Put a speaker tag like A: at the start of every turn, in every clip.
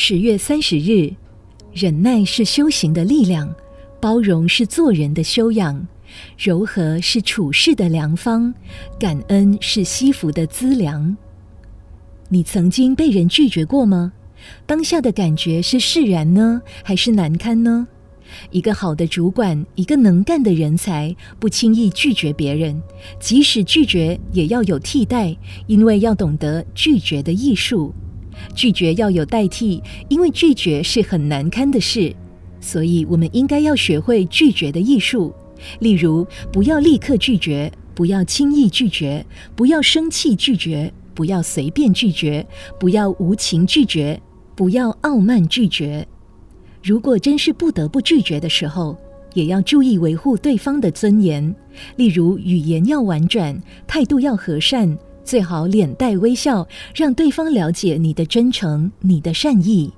A: 十月三十日，忍耐是修行的力量，包容是做人的修养，柔和是处事的良方，感恩是惜福的资粮。你曾经被人拒绝过吗？当下的感觉是释然呢，还是难堪呢？一个好的主管，一个能干的人才，不轻易拒绝别人，即使拒绝，也要有替代，因为要懂得拒绝的艺术。拒绝要有代替，因为拒绝是很难堪的事，所以我们应该要学会拒绝的艺术。例如，不要立刻拒绝，不要轻易拒绝，不要生气拒绝，不要随便拒绝，不要无情拒绝，不要傲慢拒绝。如果真是不得不拒绝的时候，也要注意维护对方的尊严。例如，语言要婉转，态度要和善，最好脸带微笑，让对方了解你的真诚、你的善意。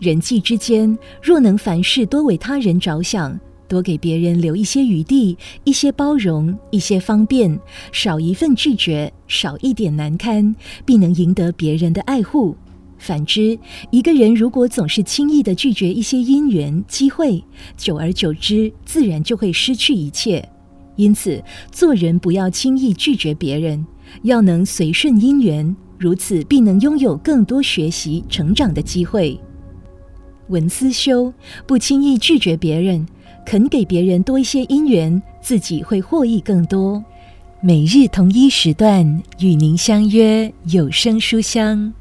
A: 人际之间，若能凡事多为他人着想，多给别人留一些余地、一些包容、一些方便，少一份拒绝，少一点难堪，必能赢得别人的爱护。反之，一个人如果总是轻易的拒绝一些因缘机会，久而久之，自然就会失去一切。因此，做人不要轻易拒绝别人，要能随顺因缘，如此必能拥有更多学习成长的机会。文思修，不轻易拒绝别人，肯给别人多一些因缘，自己会获益更多。每日同一时段与您相约有声书香。